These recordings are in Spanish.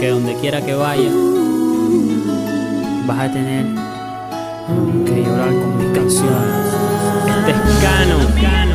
que donde quiera que vayas, vas a tener que llorar con mis canciones. Este es Cano.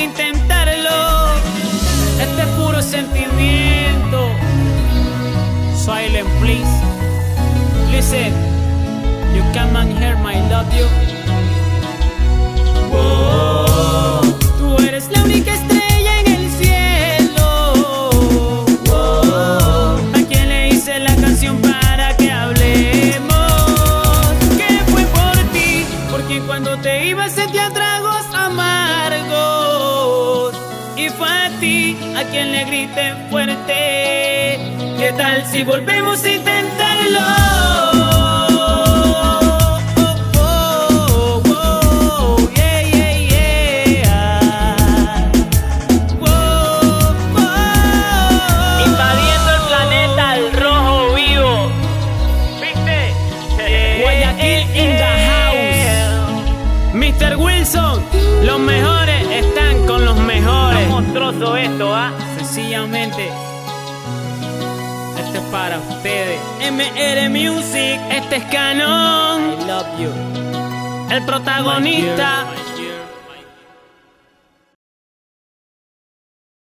de intentarlo. Este puro sentimiento. Silent, please. Listen, you come and hear my love you. a quien le grite fuerte. ¿Qué tal si volvemos a intentarlo? Mr. Wilson, los mejores están con los mejores. Está monstruoso esto, ¿ah? Sencillamente, esto es para ustedes. MR Music, este es Canon. I love you. El protagonista.